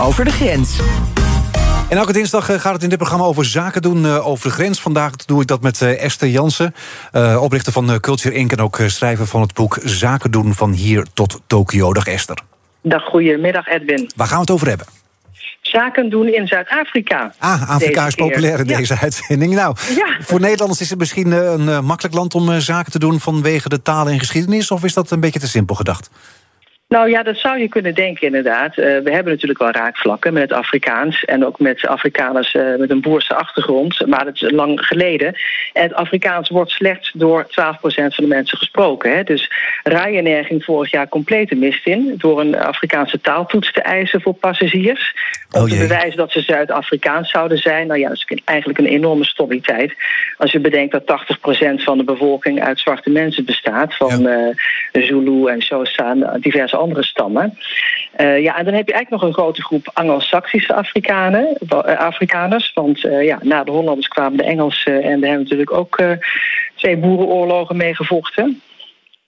over de grens. En elke dinsdag eh, gaat het in dit programma over zaken doen eh, over de grens. Vandaag doe ik dat met eh, Esther Jansen, oprichter van Culture Inc. en ook schrijver van het boek Zaken doen van hier tot Tokio. Dag Esther. Dag, goedemiddag Edwin. Waar gaan we het over hebben? Zaken doen in Zuid-Afrika. Ah, Afrika is populair in deze uitzending. Nou, ja. voor Nederlanders is het misschien een makkelijk land om zaken te doen vanwege de taal en geschiedenis, of is dat een beetje te simpel gedacht? Nou ja, dat zou je kunnen denken inderdaad. Uh, we hebben natuurlijk wel raakvlakken met het Afrikaans... en ook met Afrikaners uh, met een boerse achtergrond. Maar dat is lang geleden. En het Afrikaans wordt slechts door 12% van de mensen gesproken. Hè. Dus Ryanair ging vorig jaar complete mist in... door een Afrikaanse taaltoets te eisen voor passagiers. Om oh te bewijzen dat ze Zuid-Afrikaans zouden zijn. Nou ja, dat is eigenlijk een enorme stommigheid. Als je bedenkt dat 80% van de bevolking uit zwarte mensen bestaat... van ja. uh, Zulu en Xhosa en diverse andere stammen. Uh, ja, en dan heb je eigenlijk nog een grote groep Anglo-Saxische Afrikanen, uh, Afrikaners. Want uh, ja, na de Hollanders kwamen de Engelsen en daar hebben natuurlijk ook twee boerenoorlogen mee gevochten.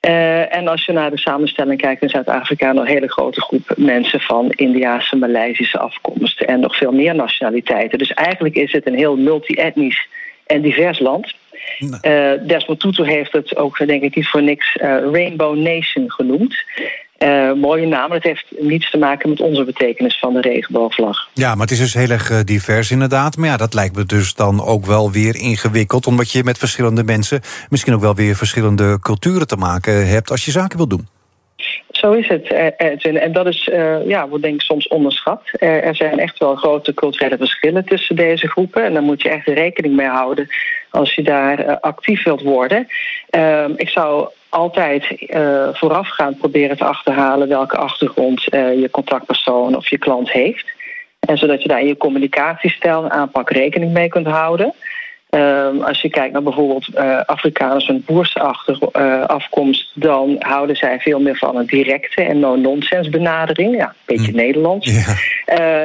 en als je naar de samenstelling kijkt in Zuid-Afrika, een hele grote groep mensen van Indiaanse, Maleisische afkomst en nog veel meer nationaliteiten. Dus eigenlijk is het een heel multi-etnisch en divers land. Uh, Desmond Tutu heeft het ook, denk ik, niet voor niks uh, Rainbow Nation genoemd. Uh, mooie naam. Het heeft niets te maken met onze betekenis van de regenboogvlag. Ja, maar het is dus heel erg eh, divers inderdaad. Maar ja, dat lijkt me dus dan ook wel weer ingewikkeld... omdat je met verschillende mensen misschien ook wel weer verschillende culturen te maken hebt... als je zaken wil doen. Zo is het, eh, Edwin. En dat is, uh, ja, wordt denk ik soms onderschat. Er zijn echt wel grote culturele verschillen tussen deze groepen. En daar moet je echt rekening mee houden als je daar actief wilt worden. Ehm, ik zou altijd uh, voorafgaand proberen te achterhalen welke achtergrond uh, je contactpersoon of je klant heeft. En zodat je daar in je communicatiestijl en aanpak rekening mee kunt houden. Um, als je kijkt naar bijvoorbeeld uh, Afrikaners met boerse uh, afkomst, dan houden zij veel meer van een directe en no-nonsense benadering. Ja, een beetje hm. Nederlands. Uh,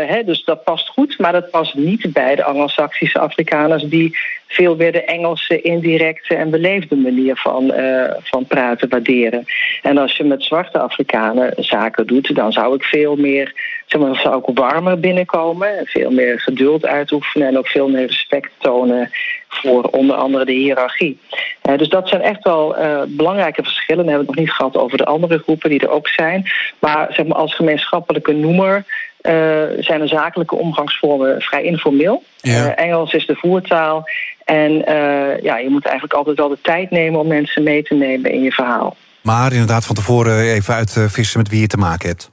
hè, dus dat past goed, maar dat past niet bij de Anglo-Saxische Afrikaners die veel meer de Engelse indirecte en beleefde manier van, uh, van praten waarderen. En als je met zwarte Afrikanen zaken doet, dan zou ik veel meer, zeg maar, zou ik warmer binnenkomen, veel meer geduld uitoefenen en ook veel meer respect tonen voor onder andere de hiërarchie. Uh, dus dat zijn echt wel uh, belangrijke verschillen. We hebben het nog niet gehad over de andere groepen die er ook zijn. Maar zeg maar, als gemeenschappelijke noemer uh, zijn de zakelijke omgangsvormen vrij informeel. Ja. Engels is de voertaal. En ja, je moet eigenlijk altijd wel de tijd nemen om mensen mee te nemen in je verhaal. Maar inderdaad van tevoren even uitvissen met wie je te maken hebt.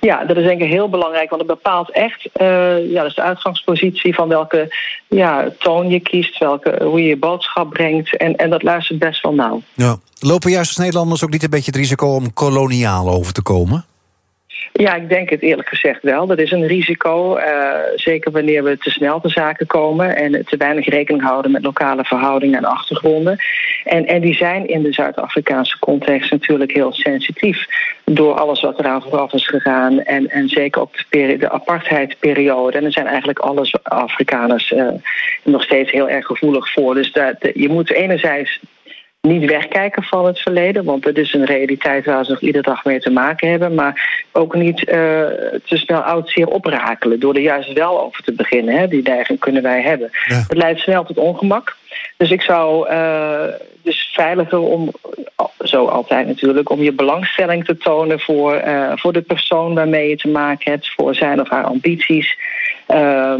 Ja, dat is denk ik heel belangrijk, want het bepaalt echt uh, ja, dus de uitgangspositie van welke ja, toon je kiest, welke, hoe je je boodschap brengt. En, en dat luistert best wel nauw. Ja. Lopen juist als Nederlanders ook niet een beetje het risico om koloniaal over te komen? Ja, ik denk het eerlijk gezegd wel. Dat is een risico. Uh, zeker wanneer we te snel te zaken komen en te weinig rekening houden met lokale verhoudingen en achtergronden. En, en die zijn in de Zuid-Afrikaanse context natuurlijk heel sensitief. Door alles wat eraan vooraf is gegaan. En, en zeker ook de, de apartheidperiode. En er zijn eigenlijk alle Afrikaners uh, nog steeds heel erg gevoelig voor. Dus dat, je moet enerzijds niet wegkijken van het verleden, want het is een realiteit waar ze nog iedere dag mee te maken hebben, maar ook niet uh, te snel oud zeer oprakelen door er juist wel over te beginnen. Hè. Die neiging kunnen wij hebben. Het leidt snel tot ongemak. Dus ik zou uh, dus veiliger om, zo altijd natuurlijk, om je belangstelling te tonen voor, uh, voor de persoon waarmee je te maken hebt, voor zijn of haar ambities. Uh,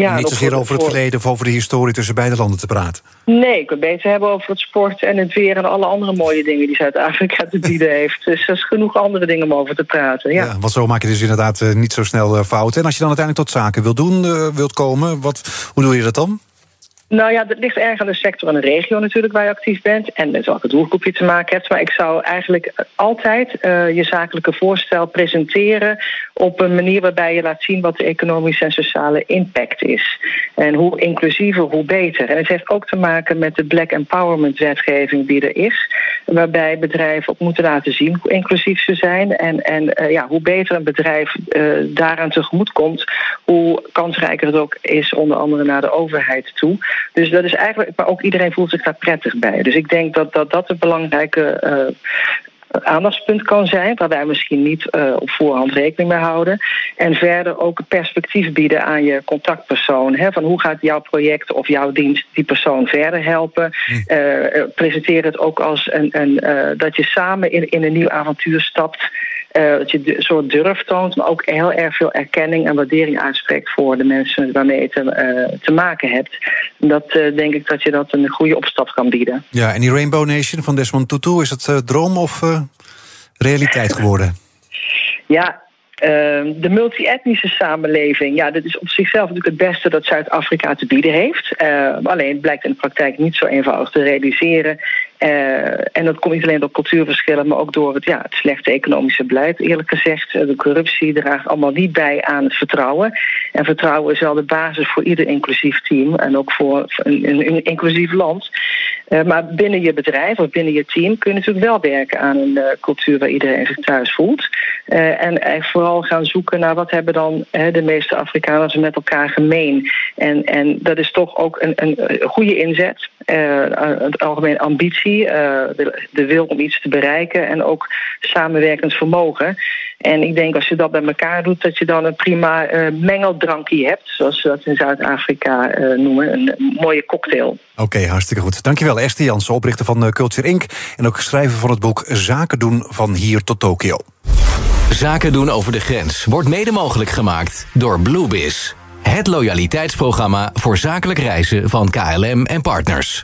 ja, niet zozeer over het verleden of over de historie tussen beide landen te praten. Nee, ik wil beter hebben over het sport en het weer en alle andere mooie dingen die Zuid-Afrika te bieden heeft. Dus er is genoeg andere dingen om over te praten. Ja. ja want zo maak je dus inderdaad uh, niet zo snel uh, fouten. En als je dan uiteindelijk tot zaken wilt doen, uh, wilt komen, wat, hoe doe je dat dan? Nou ja, dat ligt erg aan de sector en de regio natuurlijk waar je actief bent. En met welke doelgroep je te maken hebt. Maar ik zou eigenlijk altijd uh, je zakelijke voorstel presenteren op een manier waarbij je laat zien wat de economische en sociale impact is. En hoe inclusiever, hoe beter. En het heeft ook te maken met de Black Empowerment wetgeving die er is. Waarbij bedrijven ook moeten laten zien hoe inclusief ze zijn. En, en uh, ja, hoe beter een bedrijf uh, daaraan tegemoet komt, hoe kansrijker het ook is, onder andere naar de overheid toe. Dus dat is eigenlijk, maar ook iedereen voelt zich daar prettig bij. Dus ik denk dat dat, dat een belangrijke aandachtspunt kan zijn, waar wij misschien niet op voorhand rekening mee houden. En verder ook een perspectief bieden aan je contactpersoon. Hè, van hoe gaat jouw project of jouw dienst die persoon verder helpen? Hm. presenteer het ook als een, een dat je samen in, in een nieuw avontuur stapt. Uh, dat je een soort durf toont, maar ook heel erg veel erkenning en waardering uitspreekt voor de mensen waarmee je te, uh, te maken hebt. Dat uh, denk ik dat je dat een goede opstap kan bieden. Ja, en die Rainbow Nation van Desmond Tutu, is het droom of realiteit geworden? Ja, Ehm, de multi-etnische samenleving, ja, dat is op zichzelf natuurlijk het beste dat Zuid-Afrika te bieden heeft. Ehm, alleen het blijkt in de praktijk niet zo eenvoudig te realiseren. Uh, en dat komt niet alleen door cultuurverschillen, maar ook door het, ja, het slechte economische beleid, eerlijk gezegd. De corruptie draagt allemaal niet bij aan het vertrouwen. En vertrouwen is wel de basis voor ieder inclusief team en ook voor een, een inclusief land. Uh, maar binnen je bedrijf of binnen je team kun je natuurlijk wel werken aan een cultuur waar iedereen zich thuis voelt. en vooral gaan zoeken naar wat hebben dan de meeste Afrikaners met elkaar gemeen. En, en dat is toch ook een, een goede inzet. het algemene ambitie, de, de, wil om iets te bereiken en ook samenwerkend vermogen. En ik denk als je dat bij elkaar doet, dat je dan een prima mengeldrankje hebt, zoals ze dat in Zuid-Afrika noemen. Een mooie cocktail. Oké, hartstikke goed. Dankjewel Esther Jansen, oprichter van Culture Inc. En ook schrijver van het boek Zaken doen van hier tot Tokio. Zaken doen over de grens wordt mede mogelijk gemaakt door Bluebiz. Het loyaliteitsprogramma voor zakelijk reizen van KLM en partners.